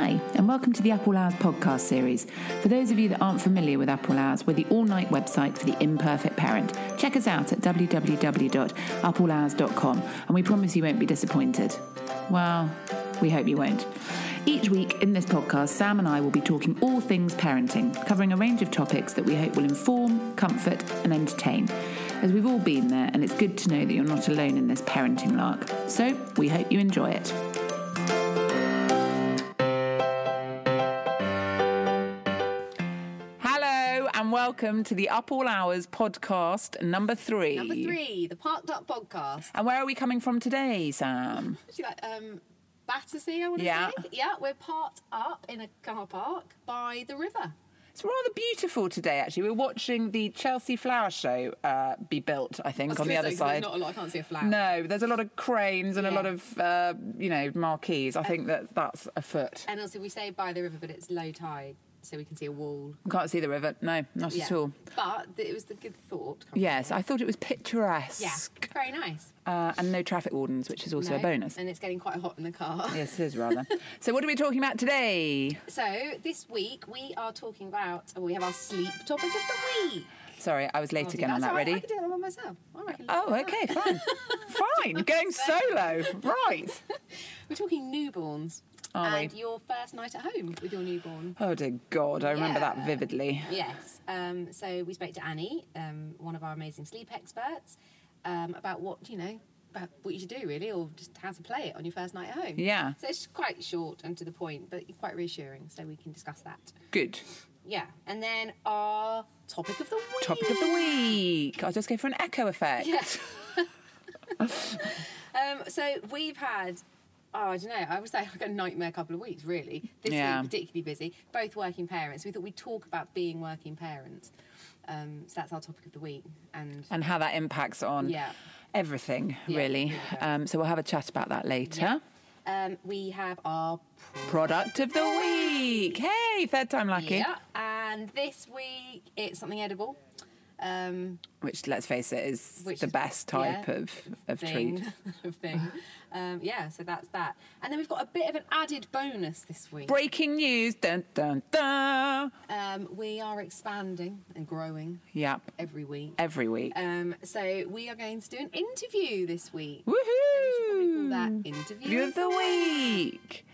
Hi, and welcome to the Up All Hours podcast series. For those of you that aren't familiar with Up All Hours, we're the all night website for the imperfect parent. Check us out at www.upallhours.com, and we promise you won't be disappointed. Well, we hope you won't. Each week in this podcast, Sam and I will be talking all things parenting, covering a range of topics that we hope will inform, comfort, and entertain. As we've all been there, and it's good to know that you're not alone in this parenting lark. So, we hope you enjoy it. Welcome to the Up All Hours podcast number three. Number three, the Parked Up podcast. And where are we coming from today, Sam? Like um, Battersea, I want to Yeah. say. Yeah, we're parked up in a car park by the river. It's rather beautiful today, actually. We're watching the Chelsea Flower Show uh, be built, I think, I on the other say, side. Not a lot. I can't see a flower. No, there's a lot of cranes and a lot of, uh, you know, marquees. I think that that's afoot. And also, we say by the river, but it's low tide, so we can see a wall. We can't see the river. No, not at all. But it was the good thought. Yes, I thought it was picturesque. Yeah, very nice. Uh, and no traffic wardens, which is also a bonus. And it's getting quite hot in the car. Yes, it is rather. so, what are we talking about today? So this week we are talking about. Oh, we have our sleep topic of the week. Sorry, I was late I'll again on that. right, I Ready? can do that one myself. Right, Oh, okay, fine. fine, going solo. Right. We're talking newborns. And we? your first night at home with your newborn. Oh, dear God, I remember that vividly. Yes. Um, so we spoke to Annie, um, one of our amazing sleep experts, um, about what you know about what you should do really, or just how to play it on your first night at home. Yeah. So it's quite short and to the point, but quite reassuring. So we can discuss that. Good. Yeah. And then our topic of the week. Topic of the week. I'll just go for an echo effect. Yeah. um, so we've had. Oh, I don't know. I was like a nightmare couple of weeks, really. This Yeah. week, particularly busy. Both working parents. We thought we'd talk about being working parents. Um, so that's our topic of the week. And and how that impacts on Yeah. everything, Yeah, really. Um, so we'll have a chat about that later. um, we have our Product of the week. Hey, third time lucky. yeah, and this week it's something edible. Um, Which, let's face it, is the best type yeah, of, of thing, treat. thing. Um, yeah, so that's that. And then we've got a bit of an added bonus this week. Breaking news. Dun, dun, dun. Um, we are expanding and growing Yep, every week. every week. Um, so we are going to do an interview this week. Woohoo! We should probably call that interview View of the week.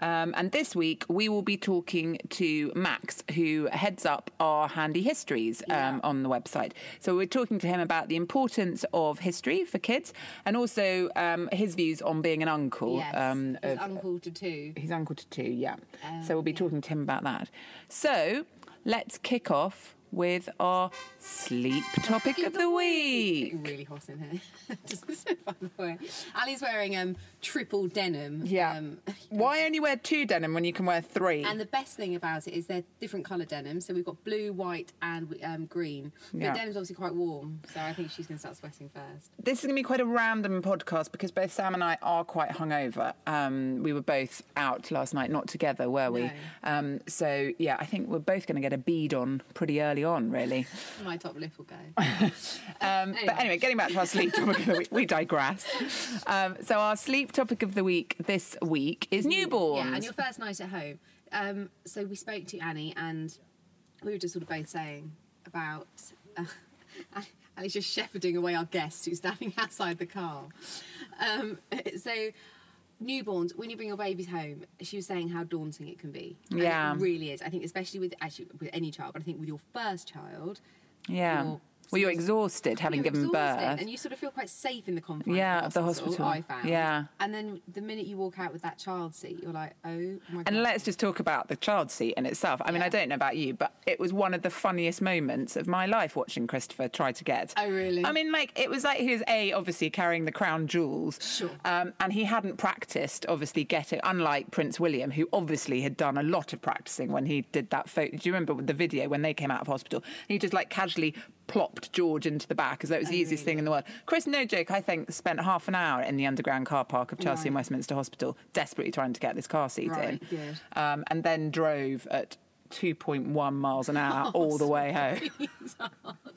Um, and this week we will be talking to Max, who heads up our handy histories um, Yeah. on the website. So we're talking to him about the importance of history for kids, and also um, his views on being an uncle. Yes, Um, of- uncle to two. He's uncle to two, yeah. Um, so we'll be yeah. talking to him about that. So let's kick off with our sleep topic of the week. Really hot in here. Just by the way, Ali's wearing um triple denim. Yeah. Um, Why only wear two denim when you can wear three? and the best thing about it is they're different colour denim. So we've got blue, white, and um, green. But Yeah. denim's obviously quite warm, so I think she's going to start sweating first. This is going to be quite a random podcast because both Sam and I are quite hungover. Um, we were both out last night, not together, were we? No. Um, so, yeah, I think we're both going to get a bead on pretty early on, really. My top lip will go. Um, But anyway, getting back to our sleep topic of the week, we digress. Um, so, our sleep topic of the week this week is newborns. Yeah, and your first night at home. Um, so we spoke to Annie, and we were just sort of both saying about uh, Ali's just shepherding away our guest who's standing outside the car. Um, so newborns, when you bring your babies home, she was saying how daunting it can be. And Yeah. it really is. I think especially with actually with any child, but I think with your first child, yeah. Well, you're exhausted having you're given exhausted birth. and you sort of feel quite safe in the confines Yeah, of the hospital. I found. Yeah. And then the minute you walk out with that child seat, you're like, oh my god. And let's just talk about the child seat in itself. I mean, I don't know about you, but it was one of the funniest moments of my life watching Christopher try to get. Oh, really? I mean, like, it was like he was A, obviously carrying the crown jewels. Sure. Um, and he hadn't practiced, obviously, getting, unlike Prince William, who obviously had done a lot of practicing when he did that photo. Do you remember the video when they came out of hospital? He just like casually plopped George into the back as though it was the easiest thing in the world. Chris, no joke, I think spent half an hour in the underground car park of Chelsea and Westminster Hospital, desperately trying to get this car seat Right, in. Um, and then drove at 2.1 miles an hour all the way home.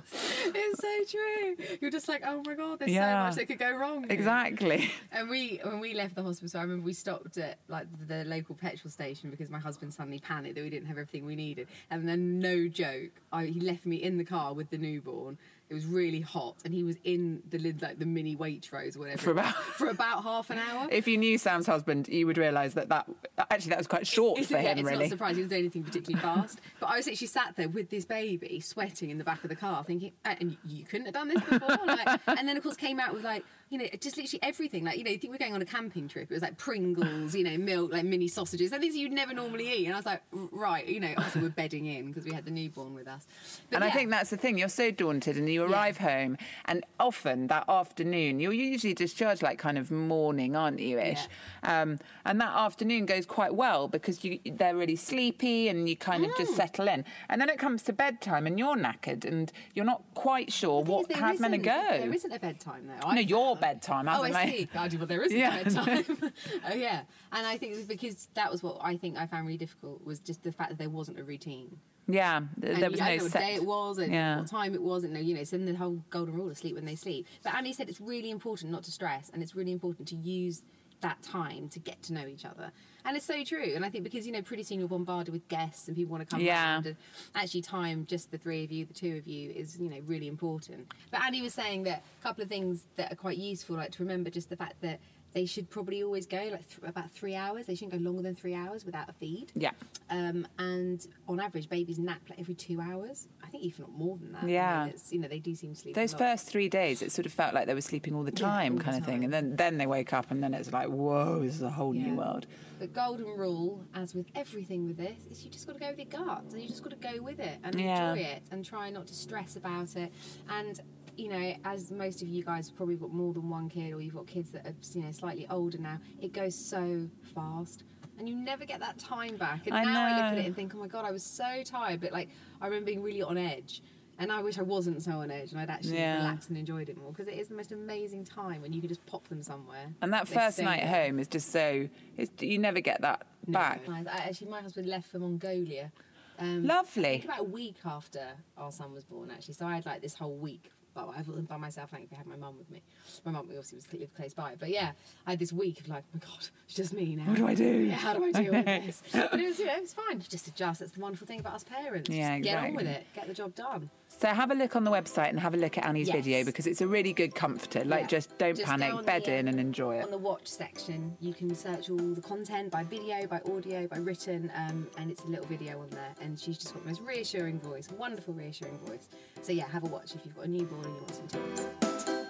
it's so true. You're just like, oh my god, there's Yeah. so much that could go wrong. here." Exactly. And we, when we left the hospital, I remember we stopped at like the local petrol station because my husband suddenly panicked that we didn't have everything we needed. And then, no joke, I, he left me in the car with the newborn. It was really hot, and he was in the lid like the mini Waitrose or whatever For about- for about half an hour. If you knew Sam's husband, you would realise that that actually that was quite short It's, for yeah, him, it's really. not surprising he was doing anything particularly fast. But I was actually sat there with this baby, sweating in the back of the car, thinking, "Uh, and you couldn't have done this before. Like, and then of course came out with like, you know, just literally everything. Like, you know, you think we're going on a camping trip. It was like Pringles, you know, milk, like mini sausages, and things you'd never normally eat. And I was like, right, you know, obviously we're bedding in because we had the newborn with us. But and I think that's the thing. You're so daunted, and you arrive home, and often that afternoon, you're usually discharged like kind of morning, aren't you? Ish, um, and that afternoon goes quite well because you they're really sleepy, and you kind of Mm. just settle in. And then it comes to bedtime, and you're knackered, and you're not quite sure what thing what is, there how meant go. There isn't a bedtime though. No, I your found. Bedtime, Oh, I they? see. God, well, there isn't Yeah. a bedtime. oh, yeah. And I think because that was what I think I found really difficult was just the fact that there wasn't a routine. yeah, And there was no know what day it was and Yeah. what time it was, and no, you know, it's in the whole golden rule of sleep when they sleep. But Annie said it's really important not to stress, and it's really important to use that time to get to know each other. And it's so true. And I think because you know, pretty soon you're bombarded with guests and people want to come Yeah. around, and actually, time just the three of you, the two of you, is you know really important. But Annie was saying that a couple of things that are quite useful, like to remember just the fact that. They should probably always go like th- about three hours. They shouldn't go longer than three hours without a feed. Yeah. Um, and on average, babies nap like every two hours. I think even not more than that. I mean, Yeah. it's, you know, they do seem to sleep. Those first three days, it sort of felt like they were sleeping all the Yeah, time, all the kind of thing. And then, then they wake up, and then it's like, whoa, this is a whole new world. The golden rule, as with everything with this, is you just got to go with your gut. And you just got to go with it and Yeah. enjoy it and try not to stress about it. And you know, as most of you guys have probably got more than one kid, or you've got kids that are you know slightly older now, it goes so fast. And you never get that time back. And I now I look at it and think, oh my god, I was so tired. But like, I remember being really on edge. And I wish I wasn't so on edge and I'd actually Yeah. relaxed and enjoyed it more because it is the most amazing time when you can just pop them somewhere. And that first night there. home is just so, it's, you never get that No, back. nice. I- Actually, my husband left for Mongolia. Um, I Lovely. think about a week after our son was born, actually. So I had like this whole week. But I wasn't by myself. Thankfully, I had my mum with me. My mum obviously was lived close by. But yeah, I had this week of like, oh my god, it's just me now. What do I do? Yeah, how do I deal with this? But it was, you know, it was fine. You just adjust. That's the wonderful thing about us parents. Yeah, Just Get on with it. Get the job done. So have a look on the website and have a look at Annie's Yes. video because it's a really good comforter. Like, Yeah. just don't Just panic, bed the, in um, and enjoy it. On the watch section, you can search all the content by video, by audio, by written, um, and it's a little video on there. And she's just got the most reassuring voice, wonderful, reassuring voice. So yeah, have a watch if you've got a newborn and you want some tips.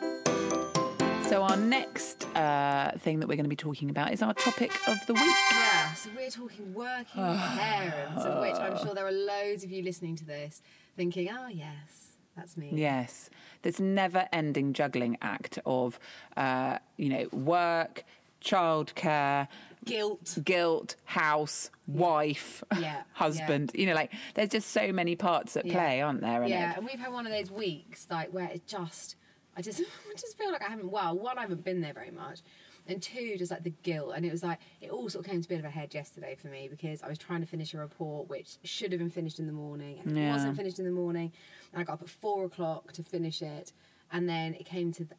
So our next uh, thing that we're going to be talking about is our topic of the week. Yeah, so we're talking working parents, of which I'm sure there are loads of you listening to this thinking, oh yes, that's me. Yes, this never-ending juggling act of, uh, you know, work, childcare, Guilt. guilt, house, wife, Yeah, husband. You know, like there's just so many parts at Yeah. play, aren't there? Yeah, it? and we've had one of those weeks like where it just, I just, I just feel like I haven't. Well, one, I haven't been there very much, and two, just like the guilt. And it was like it all sort of came to a bit of a head yesterday for me because I was trying to finish a report which should have been finished in the morning, and it wasn't finished in the morning, and I got up at four o'clock to finish it, and then it came to. The,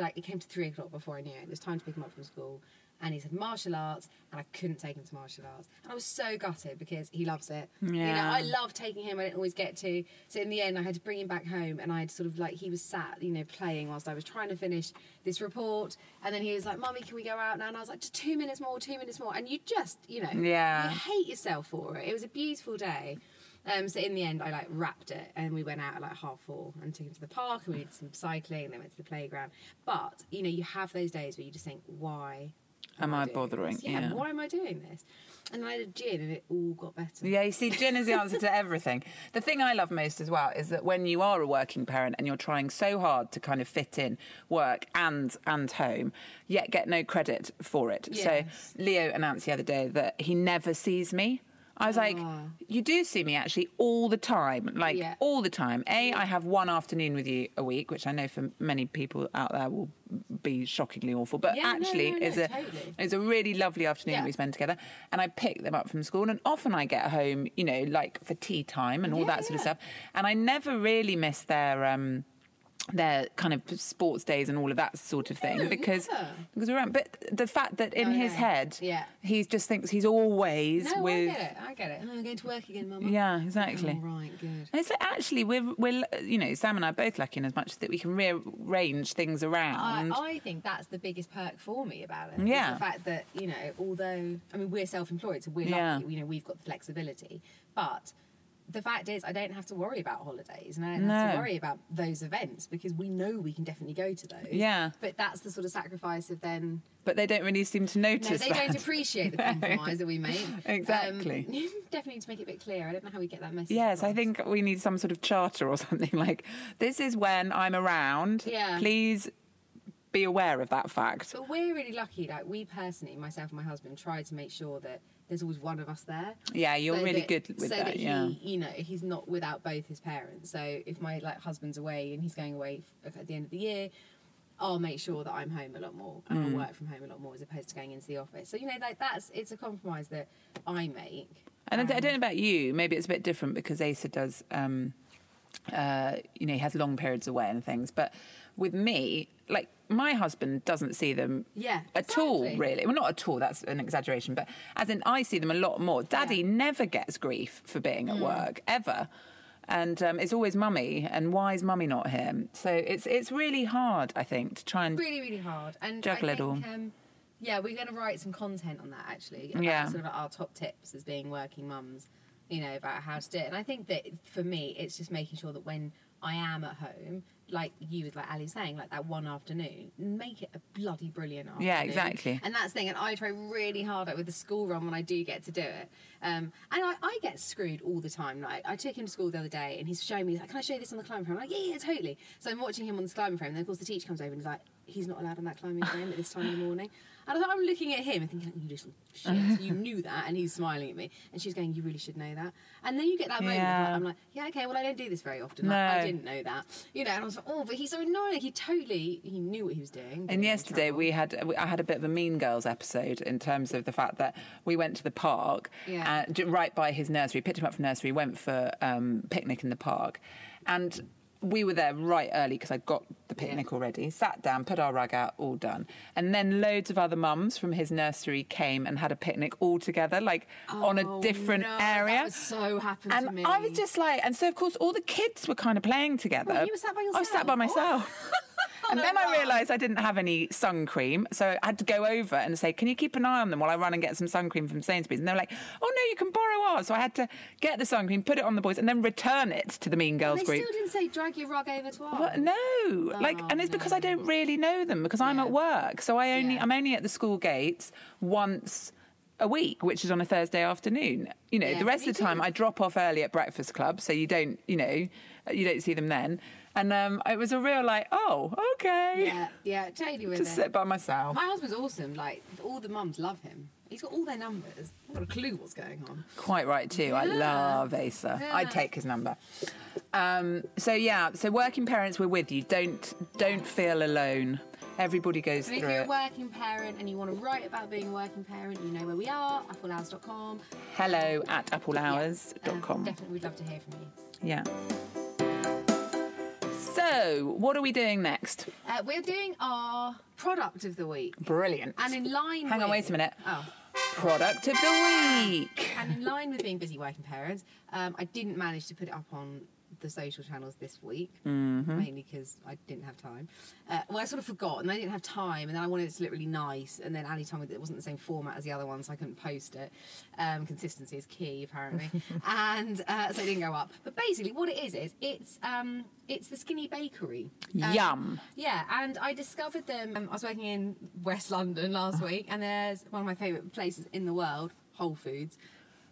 like it came to three o'clock before I knew it. It was time to pick him up from school, and he said martial arts, and I couldn't take him to martial arts, and I was so gutted because he loves it. You know, Yeah. I love taking him. I didn't always get to. So in the end, I had to bring him back home, and I'd sort of like he was sat, you know, playing whilst I was trying to finish this report, and then he was like, "Mummy, can we go out now?" And I was like, "Just two minutes more, two minutes more," and you just, you know, Yeah. you hate yourself for it. It was a beautiful day. Um, so in the end, I like wrapped it, and we went out at like half four and took him to the park, and we did some cycling, and then went to the playground. But you know, you have those days where you just think, "Why Am I doing bothering? Yeah, Yeah. why am I doing this?" And I had a gin, and it all got better. Yeah, you see, gin is the answer to everything. The thing I love most as well is that when you are a working parent and you're trying so hard to kind of fit in work and and home, yet get no credit for it. Yes. So Leo announced the other day that he never sees me. I was like, Ah. you do see me actually all the time, like Yeah. all the time. A, I have one afternoon with you a week, which I know for many people out there will be shockingly awful, but Yeah, actually no, no, is a totally. is a really lovely afternoon Yeah. we spend together. And I pick them up from school, and often I get home, you know, like for tea time and all that sort of stuff. And I never really miss their. Um, their kind of sports days and all of that sort of thing No, because never. because we're around. But the fact that in No, his no. head, Yeah. he just thinks he's always No, with I get it. I get it. Oh, I'm going to work again, Mama. yeah, exactly. Oh, right, good. And it's like, actually we're we're you know Sam and I are both lucky in as much as that we can rearrange things around. I think that's the biggest perk for me about it. Yeah. the fact that you know, although I mean we're self-employed, so we're Yeah. lucky. You know, we've got the flexibility, but the fact is, I don't have to worry about holidays, and I don't have to worry about those events because we know we can definitely go to those. Yeah. But that's the sort of sacrifice of then. but they don't really seem to notice. No, they that. don't appreciate the compromise that we make. Exactly. Um, definitely need to make it a bit clear. I don't know how we get that message. Yes, I think we need some sort of charter or something like this is when I'm around. Yeah. Please be aware of that fact. But we're really lucky. Like we personally, myself and my husband, try to make sure that there's always one of us there. Yeah, you're So really that- good with so that. that yeah. he, you know, he's not without both his parents. So if my like husband's away and he's going away at the end of the year, I'll make sure that I'm home a lot more and Mm. I'll work from home a lot more as opposed to going into the office. So you know, like that's it's a compromise that I make. And I, I Um, don't know about you. Maybe it's a bit different because Asa does. Um, uh, you know, he has long periods away and things. But with me, like my husband doesn't see them Yeah, at all, really. Well, not at all. That's an exaggeration. But as in, I see them a lot more. Daddy Yeah. never gets grief for being Mm. at work ever. And um, it's always mummy, and why is mummy not here? So it's it's really hard, I think, to try and really, really hard. And Juggle I it all. Um, yeah, we're going to write some content on that actually. Yeah. Sort of our top tips as being working mums, you know, about how to do it. And I think that for me, it's just making sure that when I am at home, like you, with like Ali saying, like that one afternoon, make it a bloody brilliant afternoon. Yeah, exactly. And that's the thing. And I try really hard like, with the school run when I do get to do it. Um, and I, I get screwed all the time. Like I took him to school the other day, and he's showing me he's like, "Can I show you this on the climbing frame?" I'm like, "Yeah, yeah, totally." So I'm watching him on this climbing frame, and then of course the teacher comes over and he's like, "He's not allowed on that climbing frame at this time in the morning." And I'm looking at him and thinking, "You little shit, you knew that," and he's smiling at me, and she's going, "You really should know that." And then you get that moment. Yeah. like, I'm like, "Yeah, okay, well I don't do this very often. Like, I didn't know that." You know, and I was like, "Oh, but he's so annoying. He totally he knew what he was doing." And yesterday we had I had a bit of a Mean Girls episode in terms of the fact that we went to the park, Yeah. uh, right by his nursery, picked him up from nursery, went for um, picnic in the park, and we were there right early because I got the picnic already. Sat down, put our rug out, all done, and then loads of other mums from his nursery came and had a picnic all together, like on a Oh, different no, area. So happened and to me. I was just like, and so of course all the kids were kind of playing together. Well, you were sat by yourself. I was sat by myself. and then I realised I didn't have any sun cream, so I had to go over and say, "Can you keep an eye on them while I run and get some sun cream from Sainsbury's?" And they were like, "Oh no, you can borrow ours." So I had to get the sun cream, put it on the boys, and then return it to the Mean Girls They group. still didn't say drag your rug over to ours. But no, like, Oh, and it's because I don't really know them because I'm at work, so I only Yeah. I'm only at the school gates once a week, which is on a Thursday afternoon. You know, Yeah, the rest of the time too. I drop off early at breakfast club, so you don't, you know, you don't see them then. And um, it was a real like, oh, okay, Yeah, yeah, totally with just it. sit by myself. My husband's awesome. Like all the mums love him. He's got all their numbers. I've got a clue what's going on. Quite right too. I love Asa. Yeah. I'd take his number. Um, so yeah, so working parents, we're with you. Don't don't feel alone. Everybody goes And if through you're a it. working parent and you want to write about being a working parent, you know where we are, upallhours.com. Hello at upallhours.com. definitely, we'd love to hear from you. Yeah. So, what are we doing next? Uh, we're doing our product of the week. Brilliant. And in line with- Hang on, wait a minute. Oh. Product of the week. And in line with being busy working parents, um, I didn't manage to put it up on the social channels this week, Mm-hmm. mainly because I didn't have time. Uh, well, I sort of forgot, and I didn't have time, and then I wanted it to look really nice, and then Ali told me that it wasn't the same format as the other one, so I couldn't post it. Um, consistency is key, apparently, and uh, so it didn't go up. But basically, what it is is it's um, it's the Skinny Bakery. Um, Yum. yeah, and I discovered them. Um, I was working in West London last week, and there's one of my favourite places in the world, Whole Foods.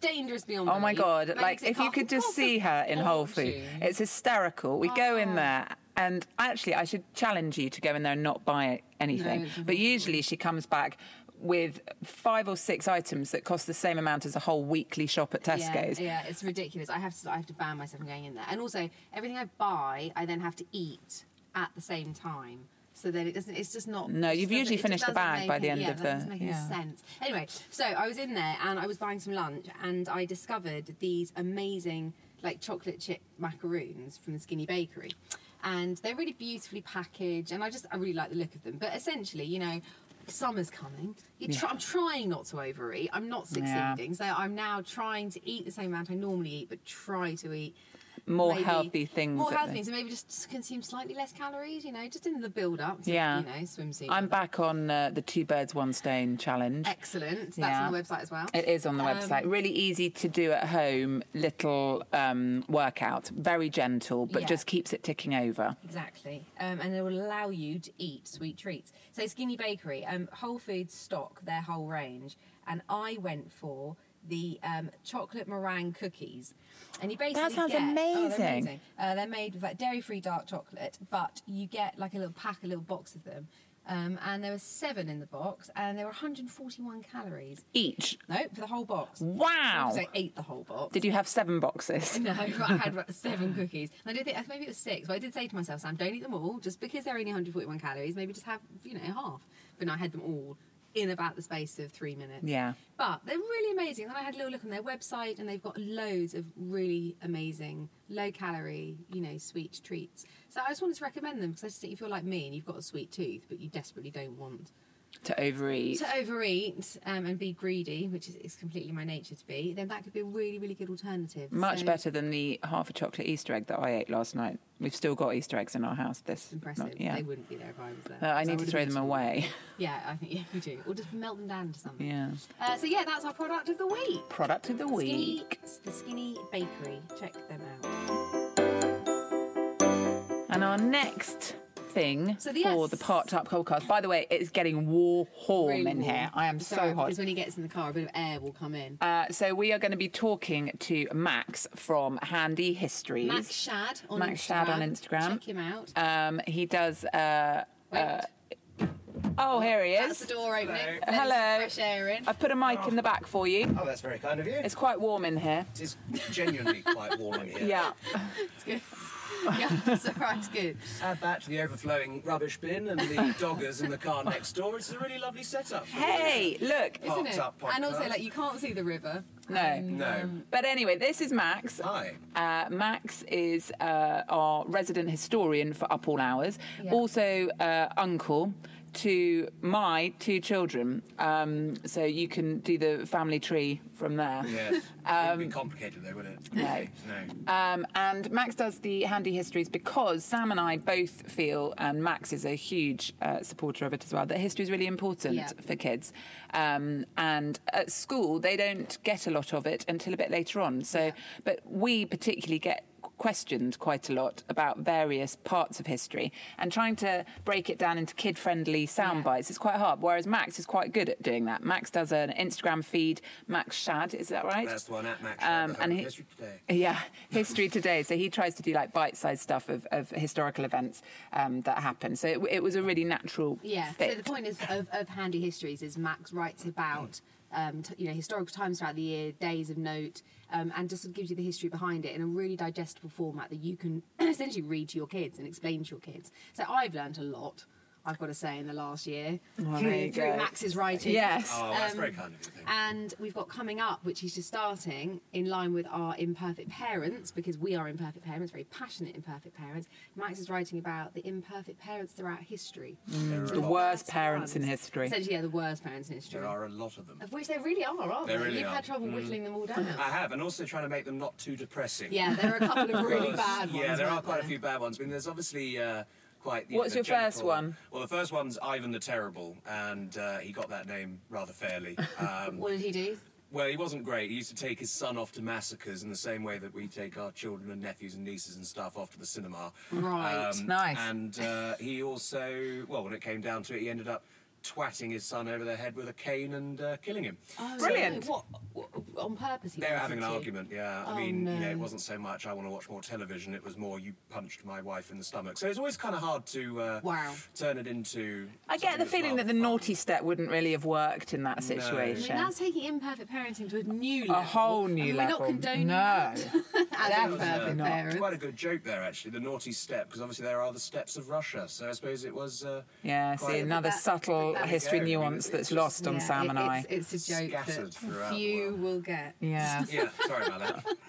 Dangerous beyond Oh my god! Like if you could just see her in Whole Food, fortune. it's hysterical. We go in Oh. there, and actually, I should challenge you to go in there and not buy anything. it's but usually, she comes back with five or six items that cost the same amount as a whole weekly shop at Tesco's. Yeah, yeah, it's ridiculous. I have to I have to ban myself from going in there. And also, everything I buy, I then have to eat at the same time. So then it doesn't. It's just not. No, you've usually finished the bag by the end yeah, of that the- doesn't make yeah. any sense. Anyway, so I was in there and I was buying some lunch and I discovered these amazing like chocolate chip macaroons from the Skinny Bakery. And they're really beautifully packaged, and I just I really like the look of them. But essentially, you know, summer's coming. Try, I'm trying not to overeat. I'm not Yeah. succeeding, so I'm now trying to eat the same amount I normally eat, but try to eat More maybe- healthy things. More healthy things, and maybe just consume slightly less calories. You know, just in the build up. Yeah. You know, swimsuit. I'm back on uh, the two birds, one stone challenge. excellent. That's Yeah. on the website as well. It is on the Um, website. Really easy to do at home, little um, workout. Very gentle, but Yeah. just keeps it ticking over. Exactly, um, and it will allow you to eat sweet treats. So Skinny Bakery, um, Whole Foods stock their whole range, and I went for the um, chocolate meringue cookies. And you basically that sounds get, oh, they're amazing. amazing. Uh, they're made with like dairy-free dark chocolate, but you get like a little pack, a little box of them. Um, and there were seven in the box, and there were 141 calories. Each. No, for the whole box. Wow. So I ate the whole box. Did you have seven boxes? No, I had seven cookies. And I did think maybe it was six, but I did say to myself, Sam, don't eat them all. Just because they're only 141 calories, maybe just have you know half. But no, I had them all in about the space of three minutes. Yeah. But they're really amazing. Then I had a little look on their website, and they've got loads of really amazing, low calorie, you know, sweet treats. So I just wanted to recommend them because I just think if you're like me and you've got a sweet tooth, but you desperately don't want To overeat. to overeat um, and be greedy, which is, is completely my nature to be, then that could be a really, really good alternative. Much So- better than the half a chocolate Easter egg that I ate last night. We've still got Easter eggs in our house. This impressive. not- yeah. They wouldn't be there if I was there. Uh, I need to throw them away. Yeah, I think yeah, you do. Or just melt them down to something. yeah. Uh, so yeah, that's our product of the week. Product of the week Skinny, week. the Skinny Bakery. Check them out. And our next thing So the- for yes. the Parked Up podcast. By the way, it's getting warm Really in here. I am It's so hot. Because when he gets in the car, a bit of air will come in. Uh, so we are going to be talking to Max from Handy Histories. Max Shad on Max Instagram. Shad on Instagram. Check him out. Um, he does. Uh, Wait. uh, oh, here he That's is. the door opening. Hello. Hello. Fresh air in. I've put a mic in the back for you. Oh, that's very kind of you. It's quite warm in here. It is genuinely quite warm in here. Yeah. It's good. yeah, so far it's good. Add that to the overflowing rubbish bin and the doggers in the car next door. It's a really lovely setup. Hey, look. Isn't Parked it? up And also, like, you can't see the river. No. No. But anyway, this is Max. Hi. Uh, Max is uh, our resident historian for Up All Hours, Yeah. also uh, uncle to my two children. Um, so you can do the family tree from there. Yes. Um, Wouldn't be complicated though, would it? No. No. Um, and Max does the handy histories because Sam and I both feel, and Max is a huge uh, supporter of it as well, that history is really important Yeah. for kids. Um, and at school, they don't get a lot of it until a bit later on. So, Yeah. but we particularly get questioned quite a lot about various parts of history and trying to break it down into kid-friendly sound Yeah. bites is quite hard whereas max is quite good at doing that max does an instagram feed max shad is that right That's the one at Max. Um, um, and he- history today. yeah, history today. So he tries to do like bite-sized stuff of, of historical events um, that happen. So it, it was a really natural Yeah. fit. So the point is of, of handy histories is Max writes about um, t- you know historical times throughout the year, days of note, um, and just sort of gives you the history behind it in a really digestible format that you can essentially read to your kids and explain to your kids. So I've learned a lot. I've got to say, in the last year Well, through, through. Max's writing. Yes. Oh, that's Um, very kind of you. And we've got coming up, which is just starting in line with our imperfect parents, because we are imperfect parents, very passionate imperfect parents. Max is writing about the imperfect parents throughout history. There are a the worst That's parents in history. Essentially, yeah, the worst parents in history. There are a lot of them. Of which there really are, aren't There there? really You've are. had trouble Mm. whittling them all down. I have, and also trying to make them not too depressing. yeah, there are a couple of really bad ones. Yeah, there are weren't quite a few bad ones. I mean, there's obviously uh, quite. You What's know, the your first one? Well, the first one's Ivan the Terrible, and uh, he got that name rather fairly. Um, What did he do? well, he wasn't great. He used to take his son off to massacres in the same way that we take our children and nephews and nieces and stuff off to the cinema. Right. Um, Nice. And uh, he also, well, when it came down to it, he ended up twatting his son over the head with a cane and uh, killing him. Oh, Brilliant. What, what, on purpose. They were having an to. argument, yeah. Oh, I mean, you know, it wasn't so much I want to watch more television, it was more you punched my wife in the stomach. So it's always kind of hard to uh, Wow. turn it into. I get the feeling that the fun. naughty step wouldn't really have worked in that No. I mean, I situation. mean, that's taking imperfect parenting to a new level. a whole new I mean, level. We're not condoning no. that as Definitely imperfect not. parents. Quite a good joke there, actually. The naughty step, because obviously there are the steps of Russia. So I suppose it was. Uh, Yeah, see, another that- subtle that- history There you go. I mean, nuance that's lost on Yeah, Sam it- and I. It's, it's a joke that few world. will get. Yeah. Yeah, sorry about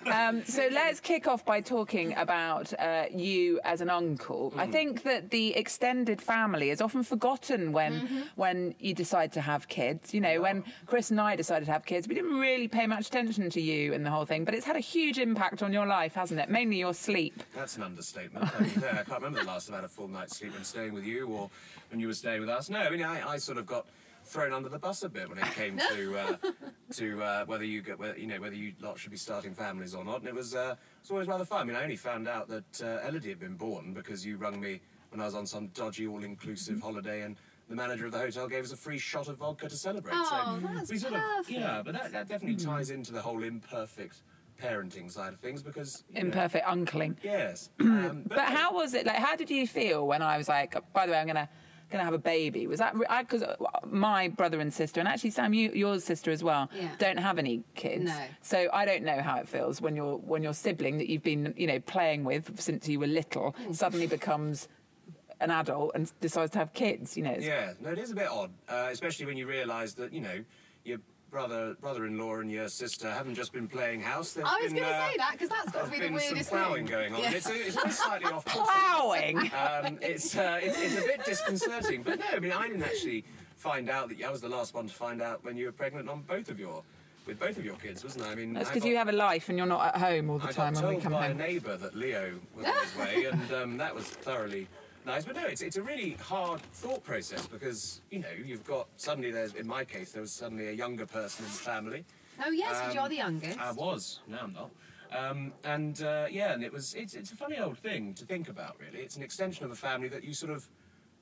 that. Um, so let's kick off by talking about uh, you as an uncle. Mm. I think that the extended family is often forgotten when Mm-hmm. when you decide to have kids. You know, when Chris and I decided to have kids, we didn't really pay much attention to you and the whole thing, but it's had a huge impact on your life, hasn't it? Mainly your sleep. That's an understatement. I, mean, yeah, I can't remember the last time I had a full night's sleep when staying with you or when you were staying with us. No, I mean, I, I sort of got thrown under the bus a bit when it came to uh, to uh, whether you get, whether, you know, whether you lot should be starting families or not. And it was uh, it was always rather fun. I mean, I only found out that uh, Elodie had been born because you rung me when I was on some dodgy all-inclusive holiday and. The manager of the hotel gave us a free shot of vodka to celebrate. Oh, so that's we sort of, yeah, but that, that definitely ties into the whole imperfect parenting side of things because you know, Imperfect uncling. Yes. Um, But how was it? Like, how did you feel when I was like, by the way, I'm gonna gonna have a baby? Was that because my brother and sister, and actually Sam, you, your sister as well, Yeah. don't have any kids. No. So I don't know how it feels when your when your sibling that you've been you know playing with since you were little suddenly becomes an adult and decides to have kids. You know. It's, Yeah, no, it is a bit odd, uh, especially when you realise that you know your brother, brother-in-law, and your sister haven't just been playing house. There's I was going to uh, say that because that's got to be the been some weirdest ploughing thing. going on. Yeah. It's, it's always slightly off. Plowing. Um, it's, uh, it's it's a bit disconcerting, but no, I mean I didn't actually find out that I was the last one to find out when you were pregnant on both of your with both of your kids, wasn't I? I mean That's because you have a life and you're not at home all the I time got when told we come by home. a neighbour that Leo was on his way, and um, that was thoroughly nice. But no, it's, it's a really hard thought process because you know you've got suddenly there's in my case there was suddenly a younger person in the family. Oh yes, Um, you're the youngest. I was. Now I'm not. Um, and uh, yeah, and it was. It's, it's a funny old thing to think about. Really, it's an extension of a family that you sort of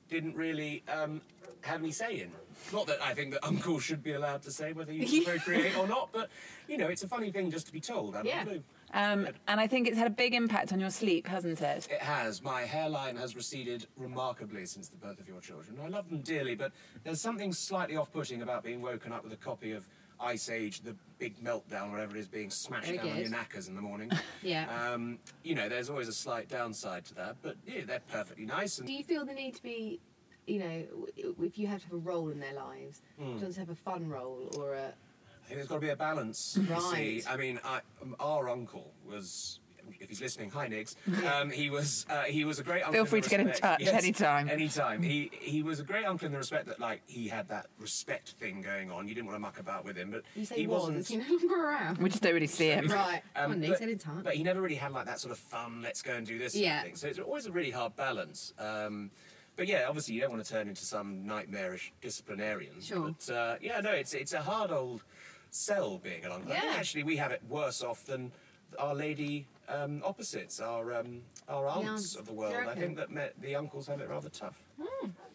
didn't really um, have any say in. Not that I think that uncle should be allowed to say whether you can procreate or not, but you know, it's a funny thing just to be told. out of the Yeah. blue. Um, and I think it's had a big impact on your sleep, hasn't it? It has. My hairline has receded remarkably since the birth of your children. I love them dearly, but there's something slightly off-putting about being woken up with a copy of Ice Age, the big meltdown, whatever it is, being smashed Very down on your knackers in the morning. Yeah. Um, you know, there's always a slight downside to that, but yeah, they're perfectly nice. And Do you feel the need to be, you know, w- if you have to have a role in their lives, Hmm. do you want to have a fun role or a? I think there's got to be a balance. you See, Right. I mean, I, um, our uncle was. If he's listening, hi Nix. Um, he was uh, he was a great uncle. Feel in free the to get in respect- touch anytime. Anytime. He he was a great uncle in the respect that like he had that respect thing going on. You didn't want to muck about with him, but You say he was, wasn't. is he no longer around? We just don't really see him. Right. Um, Come on, Nick, but, get in touch. but he never really had like that sort of fun. Let's go and do this sort of Yeah. thing. So it's always a really hard balance. Um, but yeah, obviously you don't want to turn into some nightmarish disciplinarian. Sure. But uh, yeah, no, it's it's a hard old sell being an uncle. I think Yeah. actually we have it worse off than our lady um, opposites, our um, our aunts aunts. of the world. I think that me- the uncles have it rather tough.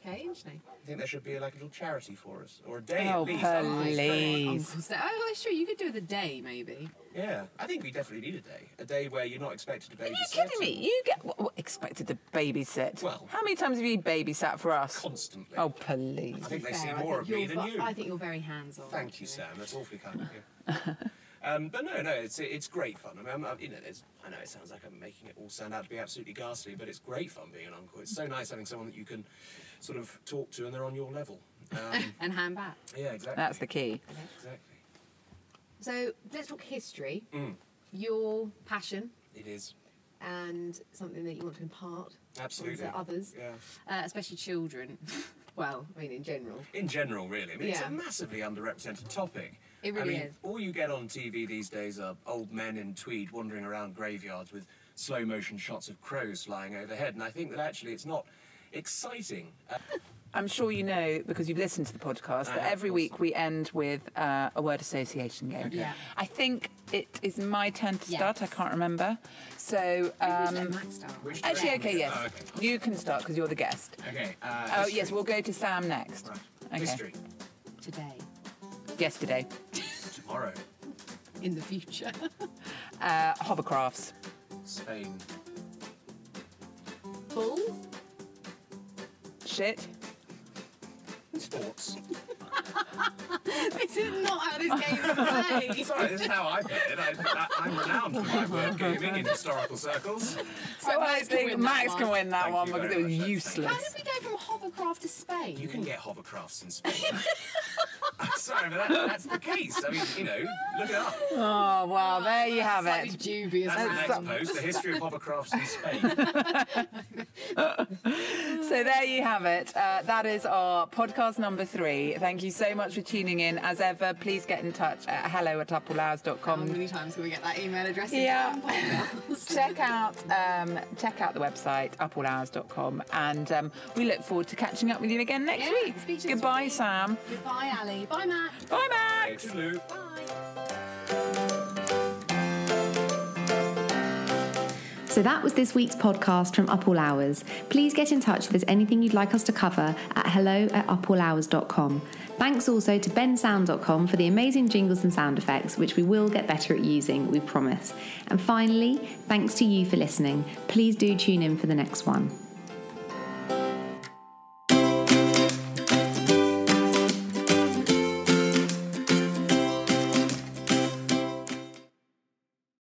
Okay, interesting. I think there should be like a little charity for us, or a day Oh, at least. please. Uncle Steph. Oh, that's true. You could do the day, maybe. Yeah, I think we definitely need a day. A day where you're not expected to babysit. Are you kidding me? You get what, what, expected to babysit. Well- how many times have you babysat for us? Constantly. Oh, please. I think they Fair, see more of me you're than you. I think you're very hands-on. Thank you. Sam. That's awfully kind of you. um, but no, no, it's it's great fun. I mean, I'm, I'm- you know, there's, I know it sounds like I'm making it all sound out to be absolutely ghastly, but it's great fun being an uncle. It's so nice having someone that you can sort of talk to and they're on your level. Um, And hand back. yeah, exactly. That's the key. Exactly. So let's talk history. Mm. Your passion It is and something that you want to impart absolutely To others, Yeah. uh, especially children. well, I mean in general. In general, really. I mean, it's a massively underrepresented topic. It really I mean, is. all you get on TV these days are old men in tweed wandering around graveyards with slow motion shots of crows flying overhead, and I think that actually it's not exciting. Uh, I'm sure you know because you've listened to the podcast that every week we end with uh, a word association game. Yeah. I think it is my turn to start. I can't remember. So Um, Which actually, okay, yes, Oh, okay. you can start because you're the guest. Okay. Uh, Oh yes, we'll go to Sam next. Right. Okay. History. Today. Yesterday. Tomorrow. in the future. Uh, hovercrafts. Spain. Bull? Shit. Sports. this is not how this game is played. Sorry, this is how I put it. I, I, I'm renowned for my word gaming in historical circles. So I Max can think win that Max one. can win that Thank one because it was much, useless. How did we go from hovercraft to Spain? You can get hovercrafts in Spain. I'm sorry, but that, that's the case. I mean, you know, look it up. Oh well, there you have Slightly it. dubious. That's the next round. post, the history of hovercrafts in Spain. So there you have it. Uh, that is our podcast number three. Thank you so much for tuning in. As ever, please get in touch at hello at How many times can we get that email address? Yeah. in check out um, check out the website upallhours.com and um, we look forward to catching up with you again next Yeah, week. speak to you next Goodbye, week. Sam. Goodbye, Ali. Bye, Matt. Bye, Max. Toodaloo. Bye. So that was this week's podcast from Up All Hours. Please get in touch if there's anything you'd like us to cover at hello at upallhours.com. Thanks also to bensound.com for the amazing jingles and sound effects, which we will get better at using, we promise. And finally, thanks to you for listening. Please do tune in for the next one.